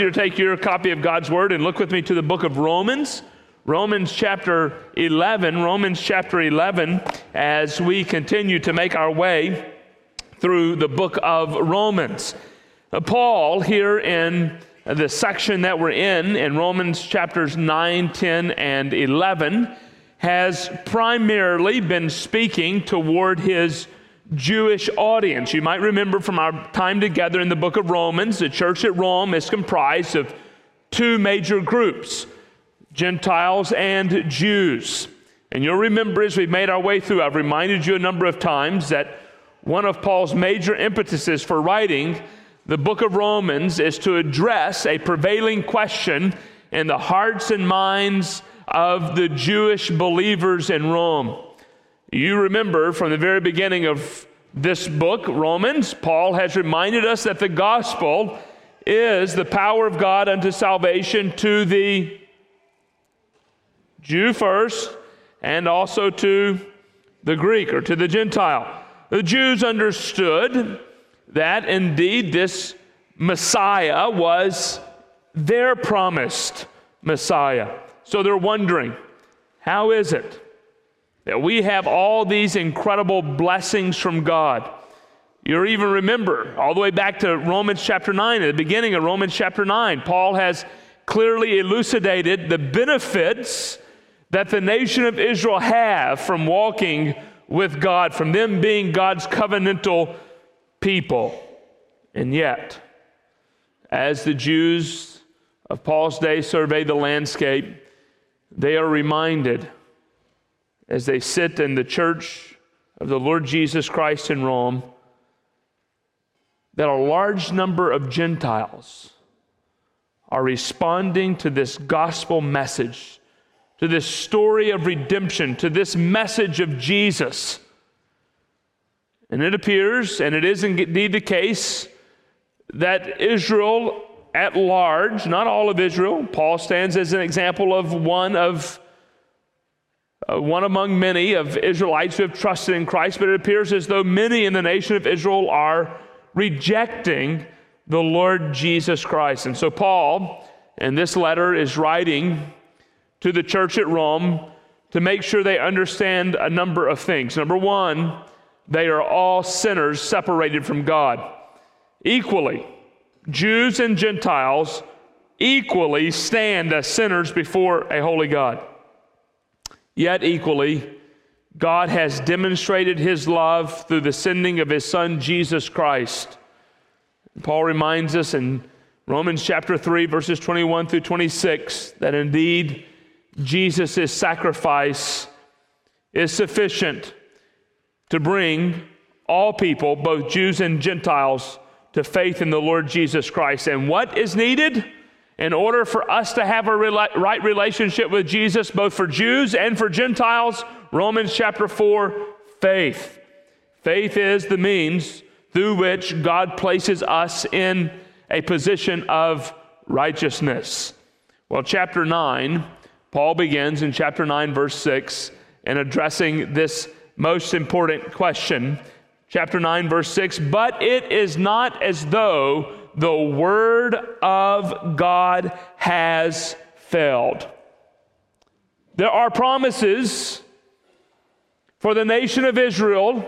you to take your copy of God's Word and look with me to the book of Romans. Romans chapter 11, Romans chapter 11, as we continue to make our way through the book of Romans. Uh, Paul, here in the section that we're in, in Romans chapters 9, 10, and 11, has primarily been speaking toward his Jewish audience. You might remember from our time together in the book of Romans, the church at Rome is comprised of two major groups Gentiles and Jews. And you'll remember as we've made our way through, I've reminded you a number of times that one of Paul's major impetuses for writing the book of Romans is to address a prevailing question in the hearts and minds of the Jewish believers in Rome. You remember from the very beginning of this book, Romans, Paul has reminded us that the gospel is the power of God unto salvation to the Jew first and also to the Greek or to the Gentile. The Jews understood that indeed this Messiah was their promised Messiah. So they're wondering, how is it that we have all these incredible blessings from God. You even remember all the way back to Romans chapter 9, at the beginning of Romans chapter 9, Paul has clearly elucidated the benefits that the nation of Israel have from walking with God, from them being God's covenantal people. And yet, as the Jews of Paul's day survey the landscape, they are reminded as they sit in the church of the Lord Jesus Christ in Rome that a large number of Gentiles are responding to this gospel message, to this story of redemption, to this message of Jesus. And it appears, and it is indeed the case, that Israel at large, not all of Israel, Paul stands as an example of one of uh, one among many of Israelites who have trusted in Christ, but it appears as though many in the nation of Israel are rejecting the Lord Jesus Christ. And so, Paul, in this letter, is writing to the church at Rome to make sure they understand a number of things. Number one, they are all sinners separated from God. Equally, Jews and Gentiles equally stand as sinners before a holy God. Yet, equally, God has demonstrated his love through the sending of his son Jesus Christ. Paul reminds us in Romans chapter 3, verses 21 through 26, that indeed Jesus' sacrifice is sufficient to bring all people, both Jews and Gentiles, to faith in the Lord Jesus Christ. And what is needed? In order for us to have a right relationship with Jesus, both for Jews and for Gentiles, Romans chapter 4, faith. Faith is the means through which God places us in a position of righteousness. Well, chapter 9, Paul begins in chapter 9, verse 6, in addressing this most important question. Chapter 9, verse 6 But it is not as though the word of God has failed. There are promises for the nation of Israel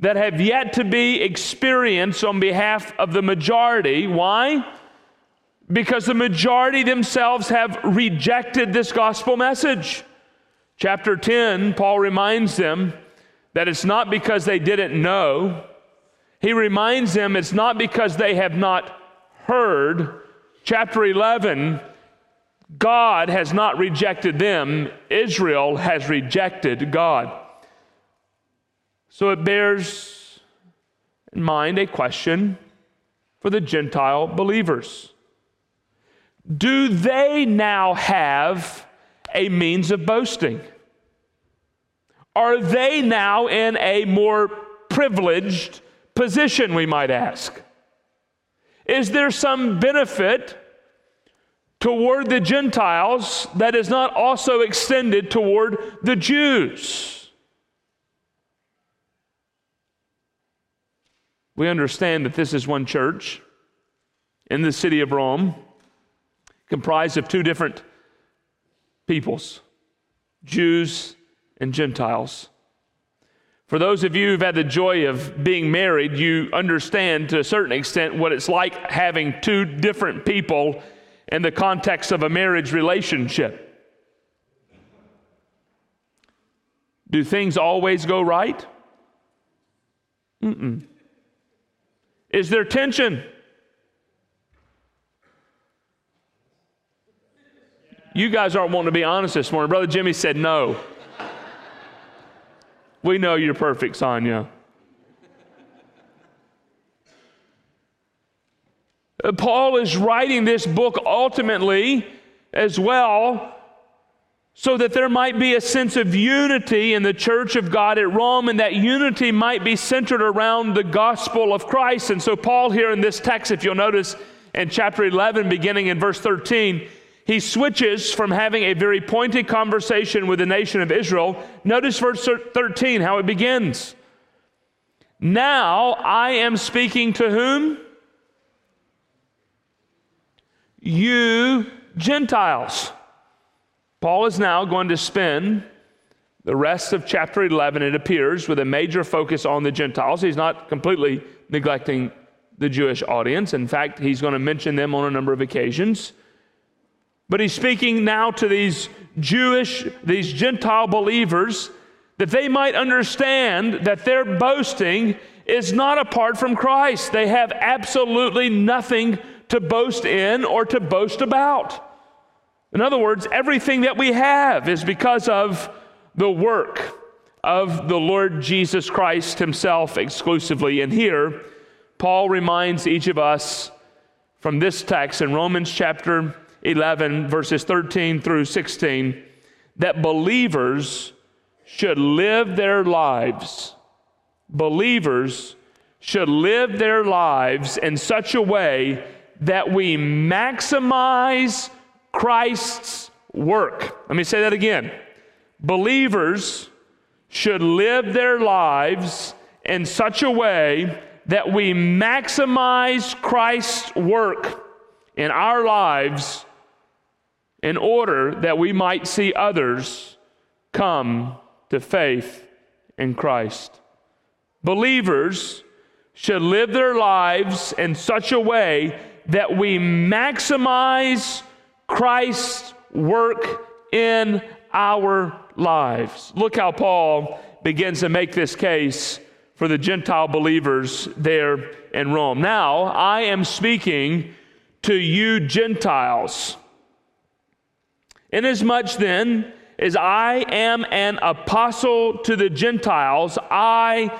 that have yet to be experienced on behalf of the majority. Why? Because the majority themselves have rejected this gospel message. Chapter 10, Paul reminds them that it's not because they didn't know, he reminds them it's not because they have not heard. Chapter 11, God has not rejected them, Israel has rejected God. So it bears in mind a question for the Gentile believers Do they now have a means of boasting? Are they now in a more privileged position, we might ask? Is there some benefit toward the Gentiles that is not also extended toward the Jews? We understand that this is one church in the city of Rome. comprised of two different peoples Jews and Gentiles. For those of you who've had the joy of being married, you understand to a certain extent what it's like having two different people in the context of a marriage relationship. Do things always go right? Mm-mm. Is there tension? You guys aren't wanting to be honest this morning. Brother Jimmy said no. We know you're perfect, Sonia. Paul is writing this book ultimately as well so that there might be a sense of unity in the church of God at Rome, and that unity might be centered around the gospel of Christ. And so, Paul, here in this text, if you'll notice in chapter 11, beginning in verse 13, he switches from having a very pointed conversation with the nation of Israel. Notice verse 13, how it begins. Now I am speaking to whom? You Gentiles. Paul is now going to spend the rest of chapter 11, it appears, with a major focus on the Gentiles. He's not completely neglecting the Jewish audience. In fact, he's going to mention them on a number of occasions. But he's speaking now to these Jewish, these Gentile believers, that they might understand that their boasting is not apart from Christ. They have absolutely nothing to boast in or to boast about. In other words, everything that we have is because of the work of the Lord Jesus Christ Himself exclusively. And here, Paul reminds each of us from this text in Romans chapter 11, verses 13 through 16, that believers should live their lives. Believers should live their lives in such a way that we maximize Christ's work. Let me say that again. Believers should live their lives in such a way that we maximize Christ's work in our lives in order that we might see others come to faith in Christ. Believers should live their lives in such a way that we maximize Christ's work in our lives. Look how Paul begins to make this case for the Gentile believers there in Rome. Now, I am speaking to you Gentiles. Inasmuch then as I am an apostle to the Gentiles, I,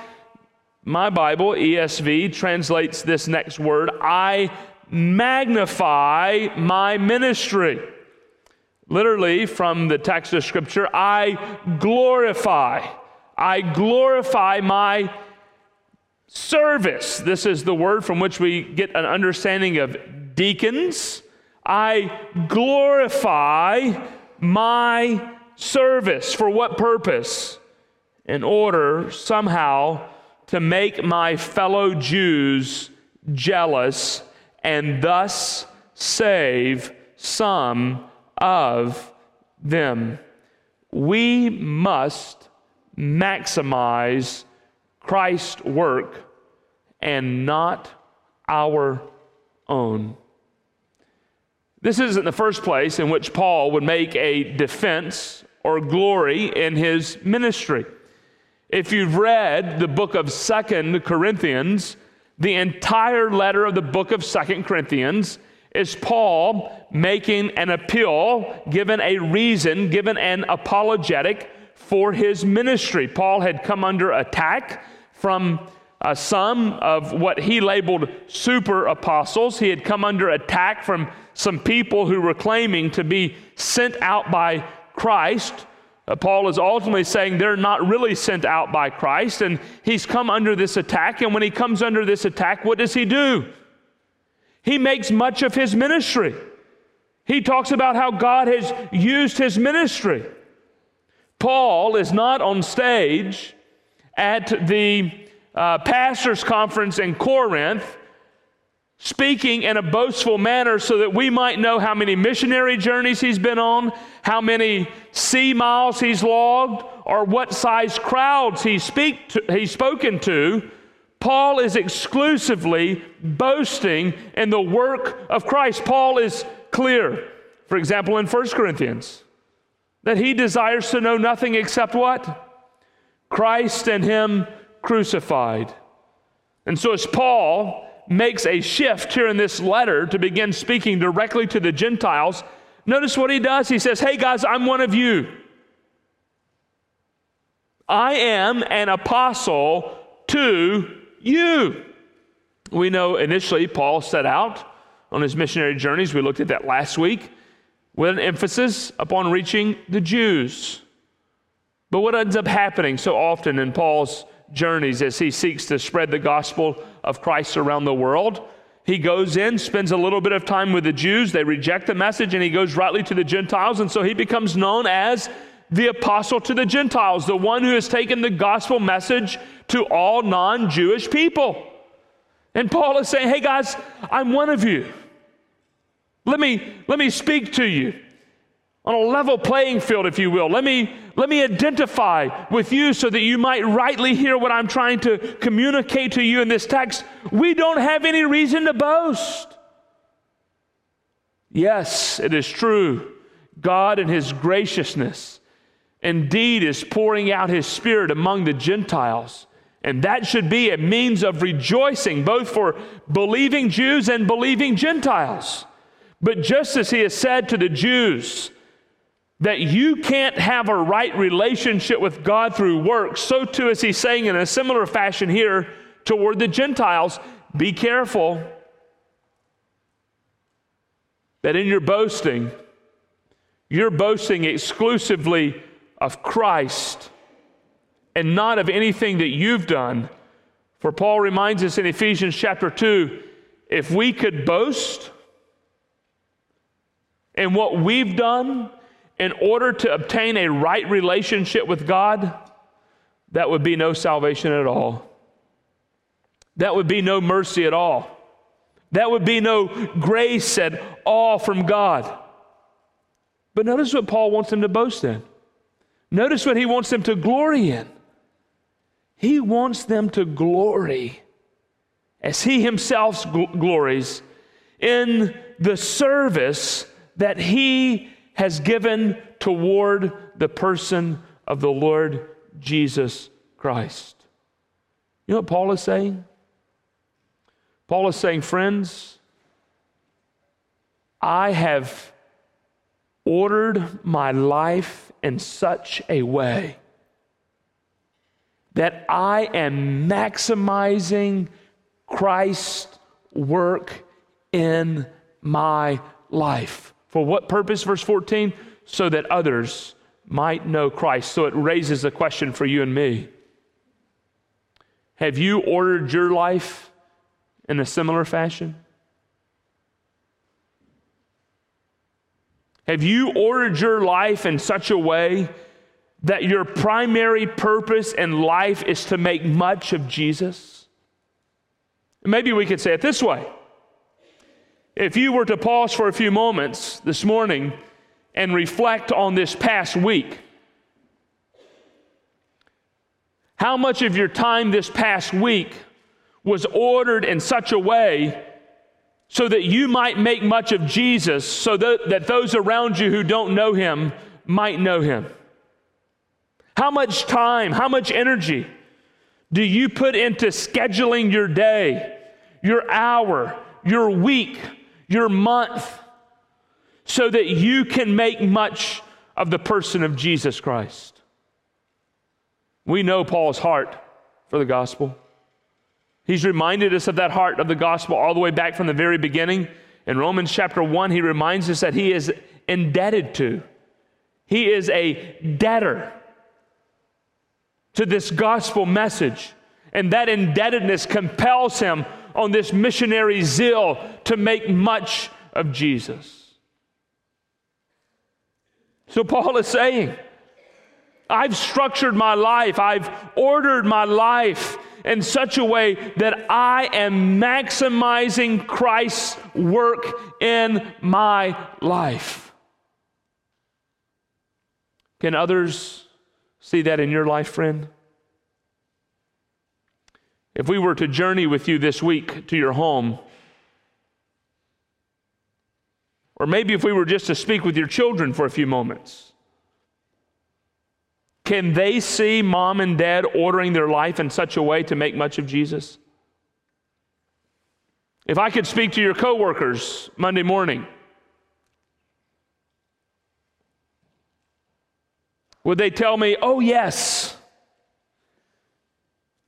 my Bible, ESV, translates this next word, I magnify my ministry. Literally, from the text of Scripture, I glorify. I glorify my service. This is the word from which we get an understanding of deacons. I glorify my service. For what purpose? In order somehow to make my fellow Jews jealous and thus save some of them. We must maximize Christ's work and not our own. This isn't the first place in which Paul would make a defense or glory in his ministry. If you've read the book of Second Corinthians, the entire letter of the book of Second Corinthians is Paul making an appeal, given a reason, given an apologetic for his ministry. Paul had come under attack from uh, some of what he labeled super apostles. He had come under attack from some people who were claiming to be sent out by Christ uh, Paul is ultimately saying they're not really sent out by Christ, and he's come under this attack. And when he comes under this attack, what does he do? He makes much of his ministry. He talks about how God has used his ministry. Paul is not on stage at the uh, pastors' conference in Corinth speaking in a boastful manner so that we might know how many missionary journeys he's been on, how many sea miles he's logged, or what size crowds he's, speak to, he's spoken to. Paul is exclusively boasting in the work of Christ. Paul is clear, for example, in 1 Corinthians, that he desires to know nothing except what? Christ and Him crucified. And so, as Paul makes a shift here in this letter to begin speaking directly to the Gentiles, notice what he does. He says, Hey guys, I'm one of you. I am an apostle to you. We know initially Paul set out on his missionary journeys. We looked at that last week with an emphasis upon reaching the Jews. But what ends up happening so often in Paul's journeys as he seeks to spread the gospel of Christ around the world. He goes in, spends a little bit of time with the Jews. They reject the message, and he goes rightly to the Gentiles. And so he becomes known as the apostle to the Gentiles, the one who has taken the gospel message to all non Jewish people. And Paul is saying, Hey guys, I'm one of you. Let me, let me speak to you on a level playing field, if you will. Let me, let me identify with you so that you might rightly hear what I'm trying to communicate to you in this text. We don't have any reason to boast. Yes, it is true. God, in His graciousness, indeed is pouring out His Spirit among the Gentiles. And that should be a means of rejoicing, both for believing Jews and believing Gentiles. But just as He has said to the Jews, that you can't have a right relationship with God through works, so too is he saying in a similar fashion here toward the Gentiles be careful that in your boasting, you're boasting exclusively of Christ and not of anything that you've done. For Paul reminds us in Ephesians chapter 2 if we could boast in what we've done, in order to obtain a right relationship with God, that would be no salvation at all. That would be no mercy at all. That would be no grace at all from God. But notice what Paul wants them to boast in. Notice what he wants them to glory in. He wants them to glory as he himself glories in the service that he has given toward the person of the Lord Jesus Christ. You know what Paul is saying? Paul is saying, friends, I have ordered my life in such a way that I am maximizing Christ's work in my life. For what purpose? Verse 14? So that others might know Christ. So it raises a question for you and me. Have you ordered your life in a similar fashion? Have you ordered your life in such a way that your primary purpose in life is to make much of Jesus? Maybe we could say it this way if you were to pause for a few moments this morning and reflect on this past week, how much of your time this past week was ordered in such a way so that you might make much of Jesus, so that, that those around you who don't know him might know him? How much time, how much energy do you put into scheduling your day, your hour, your week? Your month, so that you can make much of the person of Jesus Christ. We know Paul's heart for the gospel. He's reminded us of that heart of the gospel all the way back from the very beginning. In Romans chapter 1, he reminds us that he is indebted to, he is a debtor to this gospel message. And that indebtedness compels him on this missionary zeal to make much of Jesus. So, Paul is saying, I've structured my life, I've ordered my life in such a way that I am maximizing Christ's work in my life. Can others see that in your life, friend? If we were to journey with you this week to your home, or maybe if we were just to speak with your children for a few moments, can they see mom and dad ordering their life in such a way to make much of Jesus? If I could speak to your coworkers Monday morning, would they tell me, oh, yes,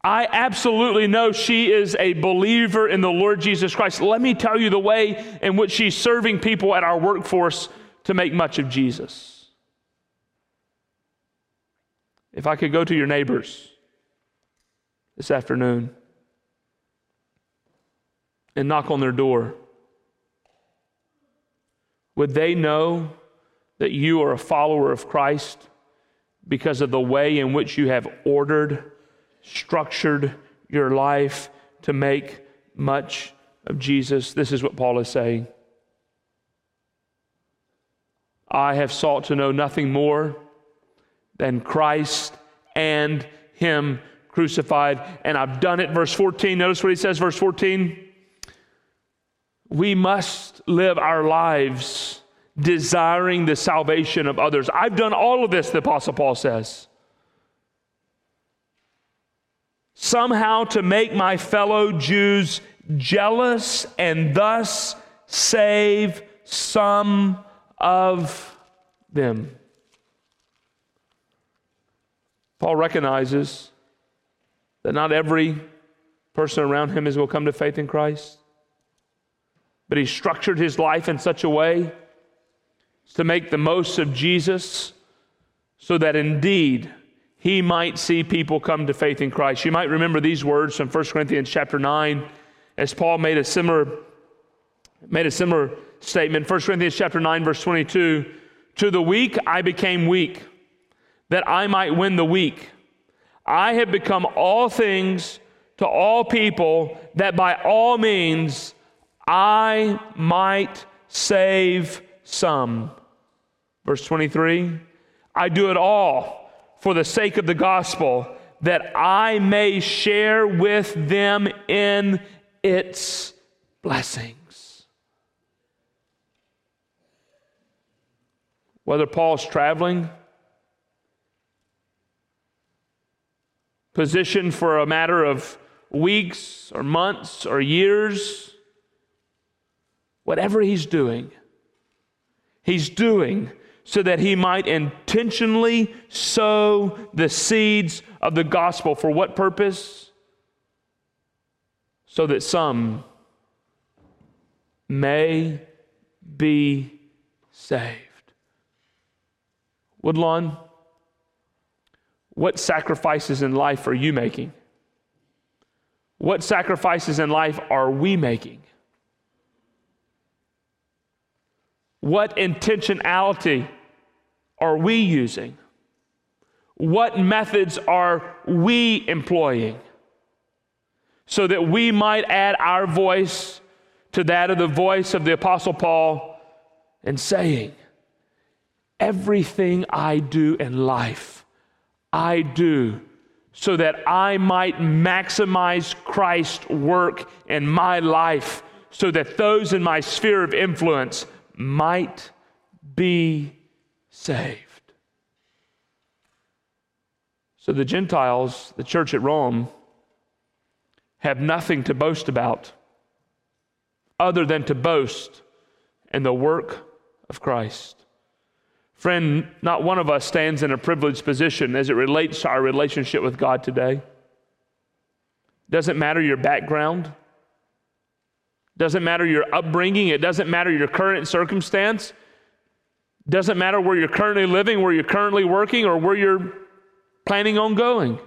I absolutely know she is a believer in the Lord Jesus Christ. Let me tell you the way in which she's serving people at our workforce to make much of Jesus. If I could go to your neighbors this afternoon and knock on their door, would they know that you are a follower of Christ because of the way in which you have ordered? Structured your life to make much of Jesus. This is what Paul is saying. I have sought to know nothing more than Christ and Him crucified, and I've done it. Verse 14, notice what he says, verse 14. We must live our lives desiring the salvation of others. I've done all of this, the Apostle Paul says somehow to make my fellow Jews jealous and thus save some of them. Paul recognizes that not every person around him is will come to faith in Christ, but he structured his life in such a way to make the most of Jesus so that indeed he might see people come to faith in Christ. You might remember these words from 1 Corinthians chapter 9 as Paul made a similar made a similar statement. 1 Corinthians chapter 9 verse 22, to the weak I became weak that I might win the weak. I have become all things to all people that by all means I might save some. Verse 23, I do it all for the sake of the gospel, that I may share with them in its blessings. Whether Paul's traveling, positioned for a matter of weeks or months or years, whatever he's doing, he's doing so that he might intentionally sow the seeds of the gospel. For what purpose? So that some may be saved. Woodlawn, what sacrifices in life are you making? What sacrifices in life are we making? What intentionality are we using? What methods are we employing so that we might add our voice to that of the voice of the Apostle Paul and saying, Everything I do in life, I do so that I might maximize Christ's work in my life, so that those in my sphere of influence might be saved. So the Gentiles, the church at Rome, have nothing to boast about other than to boast in the work of Christ. Friend, not one of us stands in a privileged position as it relates to our relationship with God today. Doesn't matter your background, doesn't matter your upbringing, it doesn't matter your current circumstance, doesn't matter where you're currently living, where you're currently working, or where you're planning on going.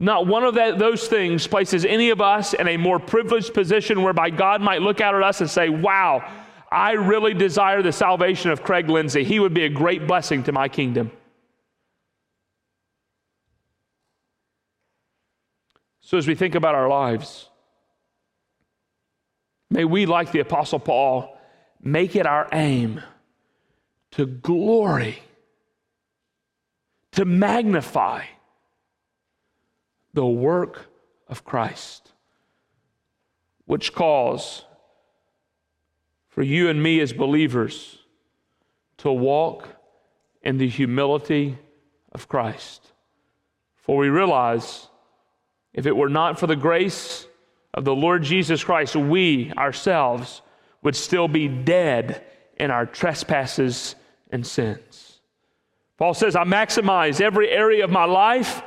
Not one of that, those things places any of us in a more privileged position whereby God might look out at us and say, Wow, I really desire the salvation of Craig Lindsay. He would be a great blessing to my kingdom. So, as we think about our lives, may we, like the Apostle Paul, make it our aim to glory, to magnify the work of Christ, which calls for you and me as believers to walk in the humility of Christ. For we realize if it were not for the grace of the Lord Jesus Christ, we ourselves would still be dead in our trespasses and sins. Paul says, I maximize every area of my life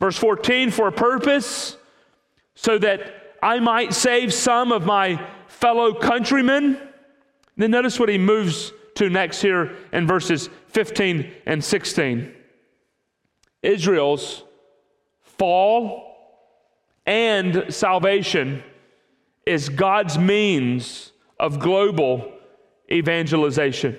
Verse 14, for a purpose, so that I might save some of my fellow countrymen. Then notice what he moves to next here in verses 15 and 16. Israel's fall and salvation is God's means of global evangelization.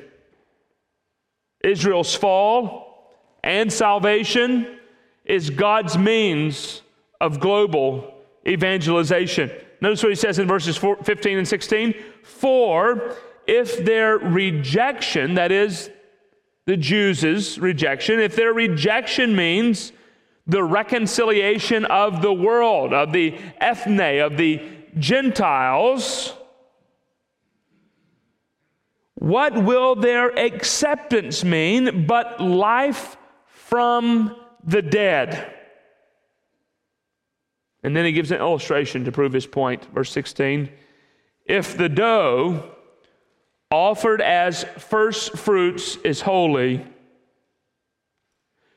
Israel's fall and salvation is God's means of global evangelization. Notice what he says in verses 15 and 16. For if their rejection, that is, the Jews' rejection, if their rejection means the reconciliation of the world, of the ethne, of the Gentiles, what will their acceptance mean but life from the dead. And then he gives an illustration to prove his point. Verse 16 If the dough offered as first fruits is holy,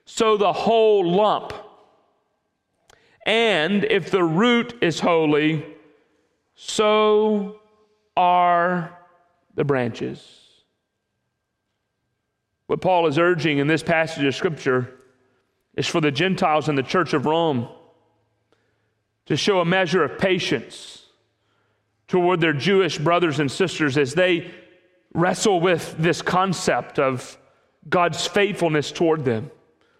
so the whole lump. And if the root is holy, so are the branches. What Paul is urging in this passage of Scripture is for the Gentiles in the church of Rome to show a measure of patience toward their Jewish brothers and sisters as they wrestle with this concept of God's faithfulness toward them.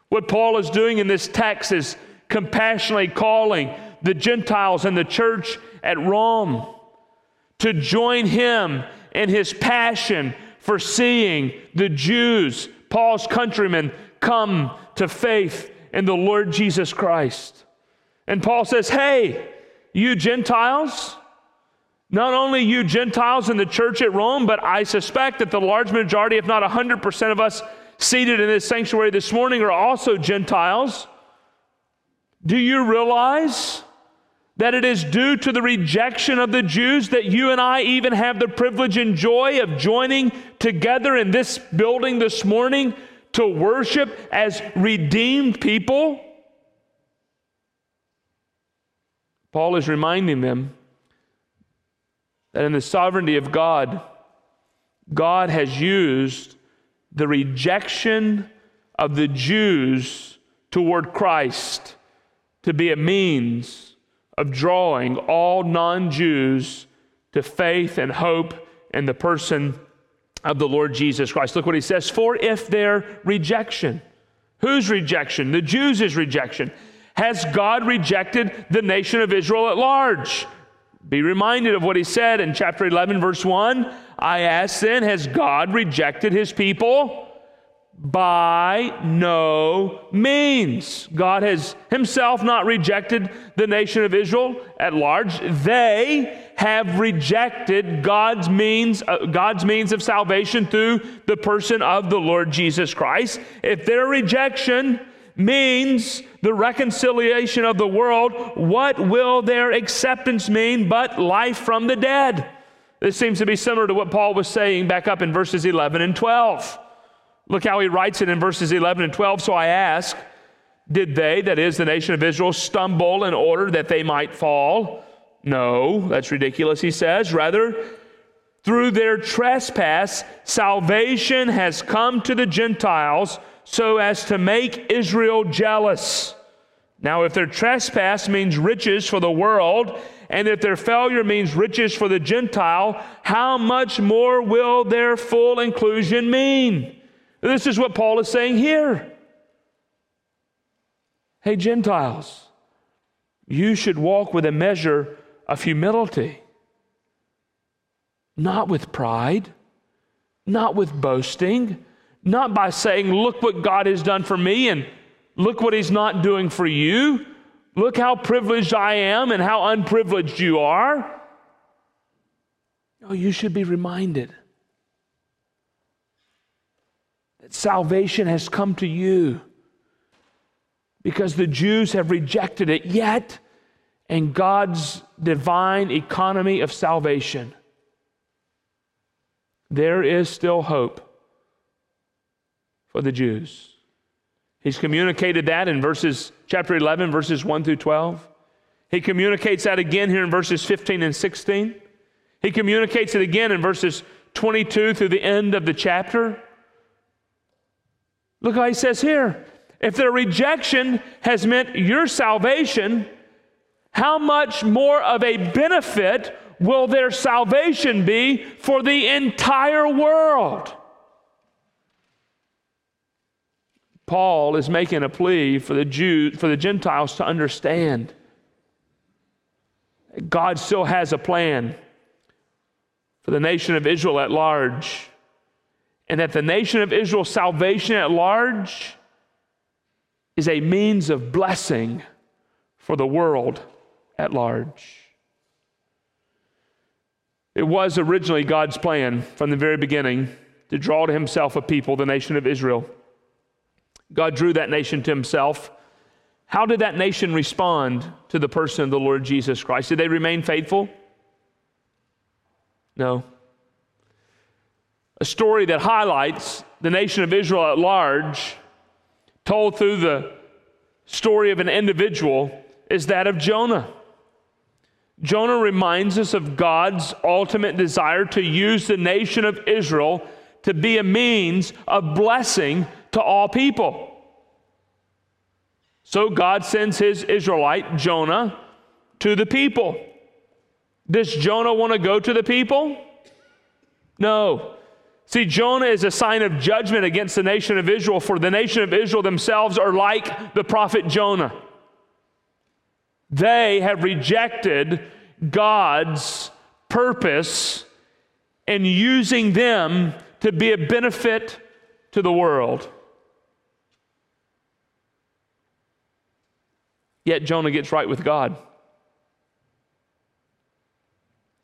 What Paul is doing in this text is compassionately calling the Gentiles and the church at Rome to join him in his passion for seeing the Jews, Paul's countrymen, come to faith in the Lord Jesus Christ. And Paul says, Hey, you Gentiles, not only you Gentiles in the church at Rome, but I suspect that the large majority, if not 100% of us seated in this sanctuary this morning, are also Gentiles. Do you realize that it is due to the rejection of the Jews that you and I even have the privilege and joy of joining together in this building this morning to worship as redeemed people? Paul is reminding them that in the sovereignty of God, God has used the rejection of the Jews toward Christ to be a means of drawing all non Jews to faith and hope in the person of the Lord Jesus Christ. Look what he says For if their rejection, whose rejection? The Jews' rejection. Has God rejected the nation of Israel at large? Be reminded of what he said in chapter 11, verse 1. I ask then, has God rejected his people? By no means. God has himself not rejected the nation of Israel at large. They have rejected God's means, uh, God's means of salvation through the person of the Lord Jesus Christ. If their rejection means the reconciliation of the world, what will their acceptance mean but life from the dead? This seems to be similar to what Paul was saying back up in verses 11 and 12. Look how he writes it in verses 11 and 12. So I ask, did they, that is the nation of Israel, stumble in order that they might fall? No, that's ridiculous, he says. Rather, through their trespass, salvation has come to the Gentiles so as to make Israel jealous. Now, if their trespass means riches for the world, and if their failure means riches for the Gentile, how much more will their full inclusion mean? This is what Paul is saying here. Hey, Gentiles, you should walk with a measure of humility, not with pride, not with boasting, not by saying, Look what God has done for me and look what He's not doing for you. Look how privileged I am and how unprivileged you are. No, you should be reminded that salvation has come to you because the Jews have rejected it, yet, in God's divine economy of salvation, there is still hope for the Jews. He's communicated that in verses chapter 11 verses 1 through 12. He communicates that again here in verses 15 and 16. He communicates it again in verses 22 through the end of the chapter. Look how he says here if their rejection has meant your salvation, how much more of a benefit will their salvation be for the entire world? Paul is making a plea for the Jews, for the Gentiles to understand God still has a plan for the nation of Israel at large, and that the nation of Israel's salvation at large is a means of blessing for the world at large. It was originally God's plan from the very beginning to draw to himself a people, the nation of Israel. God drew that nation to himself. How did that nation respond to the person of the Lord Jesus Christ? Did they remain faithful? No. A story that highlights the nation of Israel at large told through the story of an individual is that of Jonah. Jonah reminds us of God's ultimate desire to use the nation of Israel to be a means of blessing to all people. So God sends his Israelite, Jonah, to the people. Does Jonah want to go to the people? No. See, Jonah is a sign of judgment against the nation of Israel, for the nation of Israel themselves are like the prophet Jonah. They have rejected God's purpose in using them to be a benefit to the world. Yet Jonah gets right with God.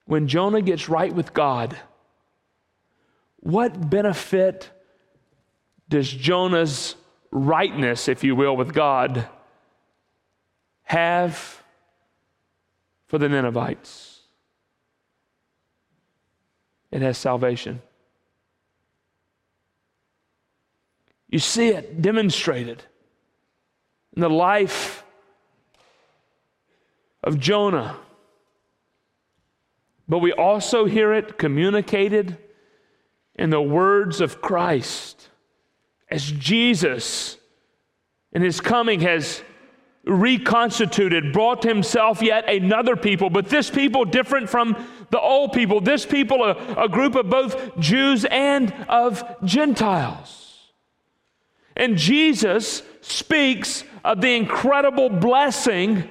When Jonah gets right with God, what benefit does Jonah's rightness, if you will, with God have for the Ninevites? It has salvation. You see it demonstrated in the life of Jonah. But we also hear it communicated in the words of Christ as Jesus in his coming has reconstituted, brought to himself yet another people, but this people different from the old people, this people a, a group of both Jews and of Gentiles. And Jesus speaks of the incredible blessing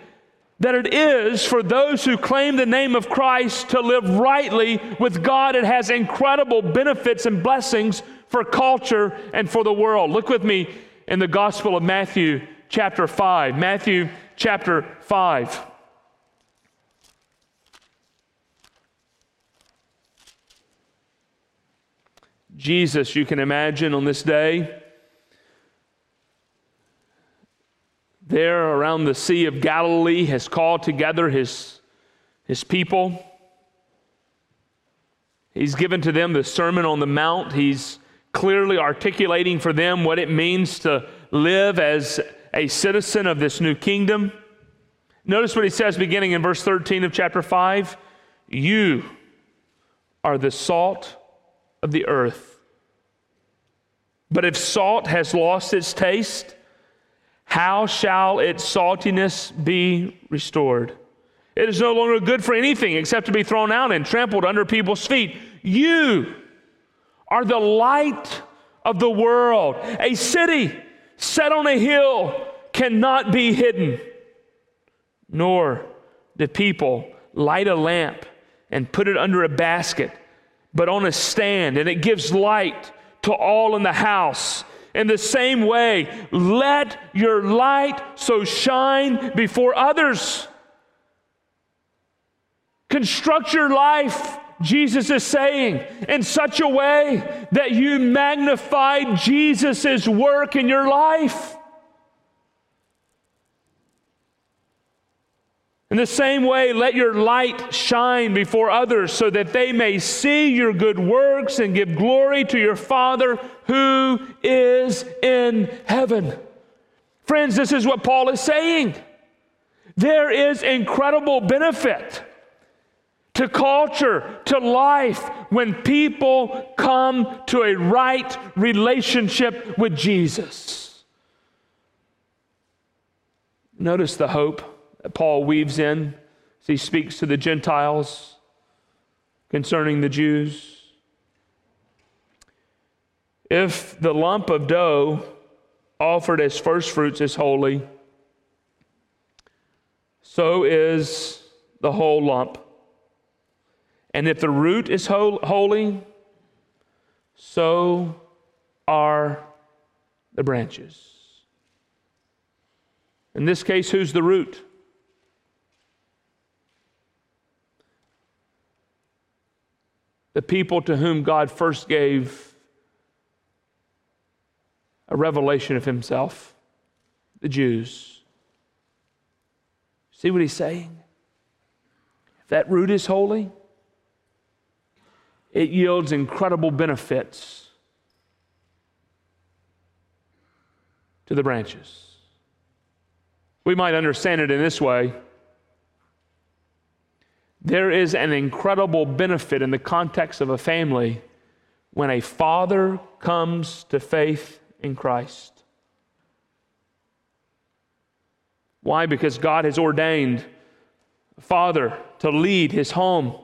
that it is for those who claim the name of Christ to live rightly with God. It has incredible benefits and blessings for culture and for the world. Look with me in the Gospel of Matthew, chapter 5. Matthew, chapter 5. Jesus, you can imagine on this day, there around the Sea of Galilee has called together his, his people. He's given to them the Sermon on the Mount. He's clearly articulating for them what it means to live as a citizen of this new kingdom. Notice what he says beginning in verse 13 of chapter 5 You are the salt of the earth. But if salt has lost its taste, how shall its saltiness be restored? It is no longer good for anything except to be thrown out and trampled under people's feet. You are the light of the world. A city set on a hill cannot be hidden. nor do people light a lamp and put it under a basket, but on a stand, and it gives light to all in the house. In the same way, let your light so shine before others. Construct your life, Jesus is saying, in such a way that you magnify Jesus' work in your life. In the same way, let your light shine before others so that they may see your good works and give glory to your Father who is in heaven. Friends, this is what Paul is saying. There is incredible benefit to culture, to life, when people come to a right relationship with Jesus. Notice the hope that Paul weaves in as he speaks to the Gentiles concerning the Jews. If the lump of dough offered as first fruits is holy, so is the whole lump. And if the root is holy, so are the branches. In this case, who's the root? The people to whom God first gave a revelation of himself, the Jews. See what he's saying? If that root is holy, it yields incredible benefits to the branches. We might understand it in this way there is an incredible benefit in the context of a family when a father comes to faith in Christ. Why? Because God has ordained a father to lead his home.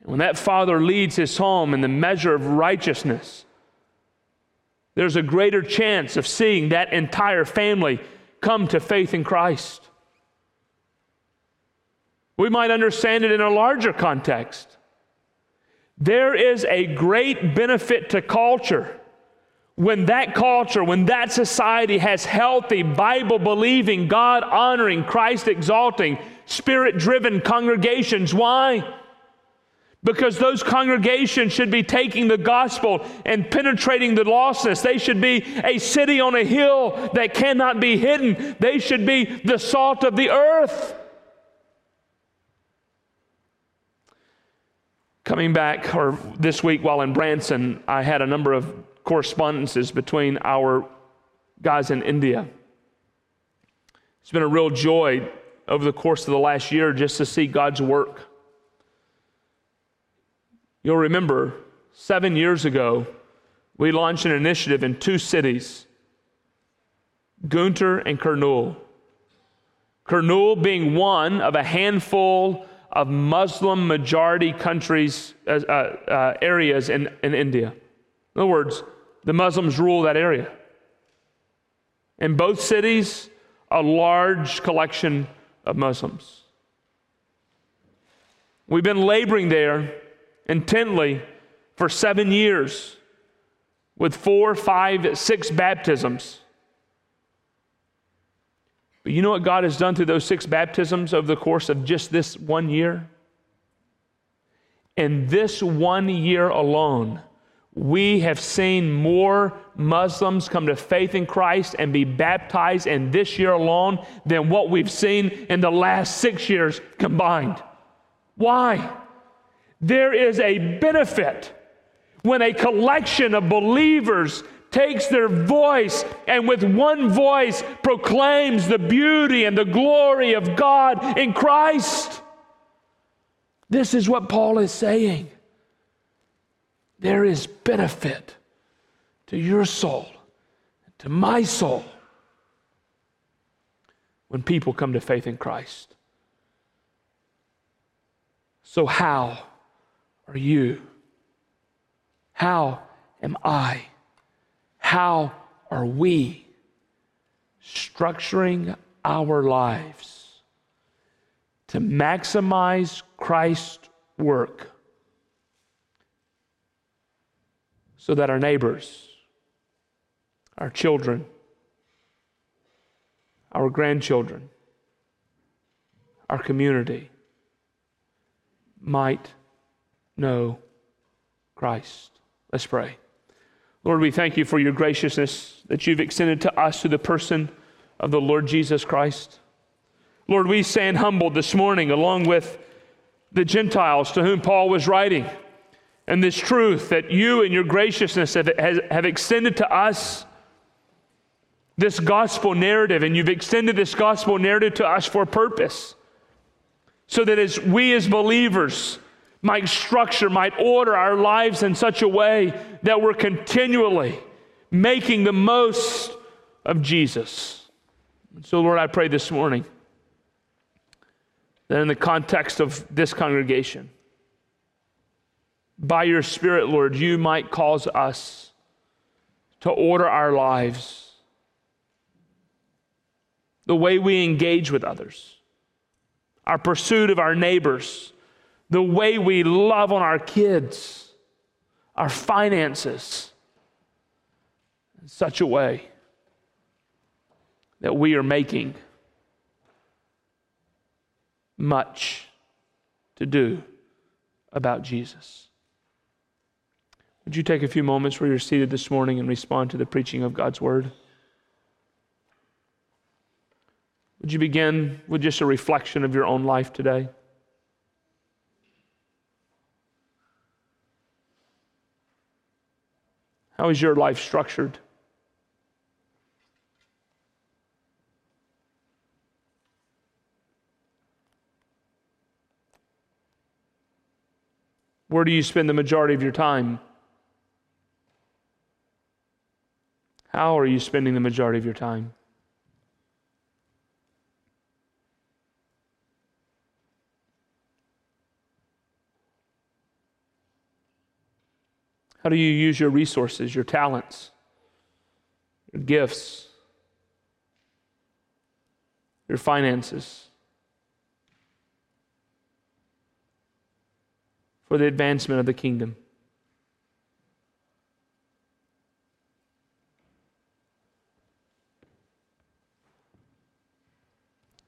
And when that father leads his home in the measure of righteousness, there's a greater chance of seeing that entire family come to faith in Christ. We might understand it in a larger context. There is a great benefit to culture when that culture, when that society has healthy, Bible believing, God honoring, Christ exalting, spirit driven congregations. Why? Because those congregations should be taking the gospel and penetrating the lostness. They should be a city on a hill that cannot be hidden. They should be the salt of the earth. Coming back, or this week while in Branson, I had a number of correspondences between our guys in India. It's been a real joy over the course of the last year just to see God's work. You'll remember seven years ago, we launched an initiative in two cities Guntur and Kurnool. Kurnool being one of a handful of Muslim majority countries, uh, uh, areas in, in India. In other words, the Muslims rule that area. In both cities, a large collection of Muslims. We've been laboring there intently for seven years with four, five, six baptisms. But you know what God has done through those six baptisms over the course of just this one year? In this one year alone, we have seen more Muslims come to faith in Christ and be baptized in this year alone than what we've seen in the last six years combined. Why? There is a benefit when a collection of believers takes their voice and with one voice proclaims the beauty and the glory of God in Christ. This is what Paul is saying. There is benefit to your soul, to my soul, when people come to faith in Christ. So, how are you? How am I? How are we structuring our lives to maximize Christ's work so that our neighbors, our children, our grandchildren, our community might know Christ. Let's pray. Lord, we thank you for your graciousness that you've extended to us through the person of the Lord Jesus Christ. Lord, we stand humbled this morning along with the Gentiles to whom Paul was writing. And this truth that you and your graciousness have, have extended to us this gospel narrative, and you've extended this gospel narrative to us for purpose. So that as we as believers might structure, might order our lives in such a way that we're continually making the most of Jesus. So, Lord, I pray this morning that in the context of this congregation, by your Spirit, Lord, you might cause us to order our lives, the way we engage with others, our pursuit of our neighbors, the way we love on our kids, our finances, in such a way that we are making much to do about Jesus. Would you take a few moments where you're seated this morning and respond to the preaching of God's Word? Would you begin with just a reflection of your own life today? How is your life structured? Where do you spend the majority of your time? How are you spending the majority of your time? How do you use your resources, your talents, your gifts, your finances? for the advancement of the kingdom.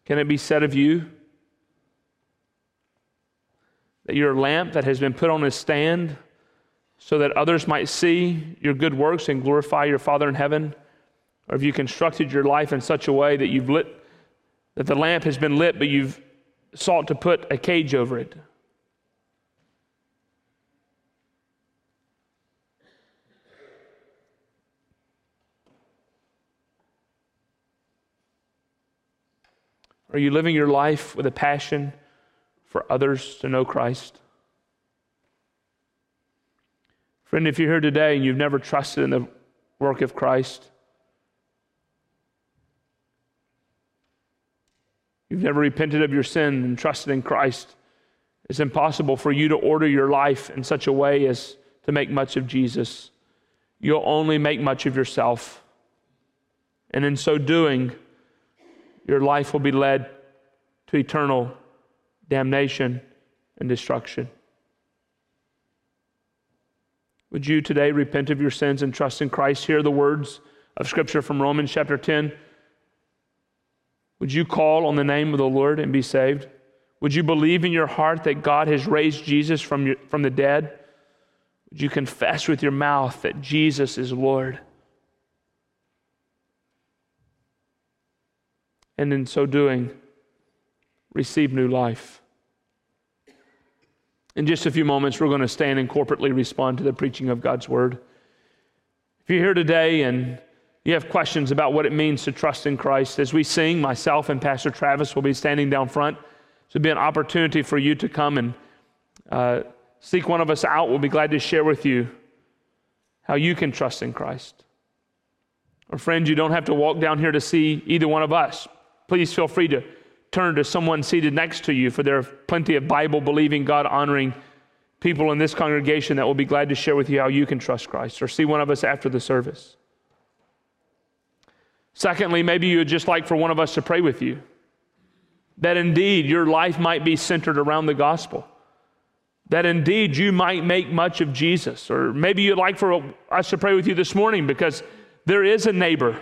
Can it be said of you that you're a lamp that has been put on a stand so that others might see your good works and glorify your Father in heaven? Or have you constructed your life in such a way that you've lit, that the lamp has been lit, but you've sought to put a cage over it? Are you living your life with a passion for others to know Christ? Friend, if you're here today and you've never trusted in the work of Christ, you've never repented of your sin and trusted in Christ, it's impossible for you to order your life in such a way as to make much of Jesus. You'll only make much of yourself. And in so doing, your life will be led to eternal damnation and destruction. Would you today repent of your sins and trust in Christ? Hear the words of Scripture from Romans chapter 10. Would you call on the name of the Lord and be saved? Would you believe in your heart that God has raised Jesus from, your, from the dead? Would you confess with your mouth that Jesus is Lord? and in so doing, receive new life. In just a few moments, we're going to stand and corporately respond to the preaching of God's word. If you're here today and you have questions about what it means to trust in Christ, as we sing, myself and Pastor Travis will be standing down front. So it'll be an opportunity for you to come and uh, seek one of us out. We'll be glad to share with you how you can trust in Christ. Or, friends, you don't have to walk down here to see either one of us please feel free to turn to someone seated next to you, for there are plenty of Bible believing, God honoring people in this congregation that will be glad to share with you how you can trust Christ, or see one of us after the service. Secondly, maybe you would just like for one of us to pray with you. that indeed your life might be centered around the gospel. That indeed you might make much of Jesus. Or maybe you'd like for us to pray with you this morning because there is a neighbor,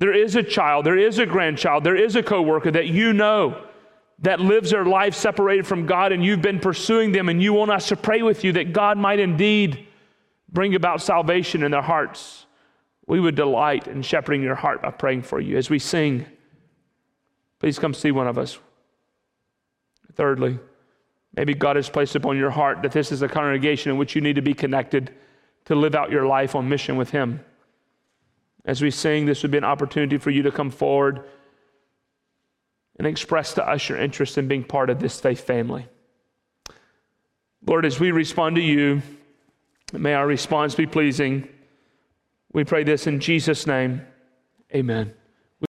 there is a child, there is a grandchild, there is a coworker that you know that lives their life separated from God and you've been pursuing them and you want us to pray with you that God might indeed bring about salvation in their hearts. We would delight in shepherding your heart by praying for you as we sing. Please come see one of us. Thirdly, maybe God has placed upon your heart that this is a congregation in which you need to be connected to live out your life on mission with Him. As we sing, this would be an opportunity for you to come forward and express to us your interest in being part of this faith family. Lord, as we respond to you, may our response be pleasing. We pray this in Jesus' name. Amen.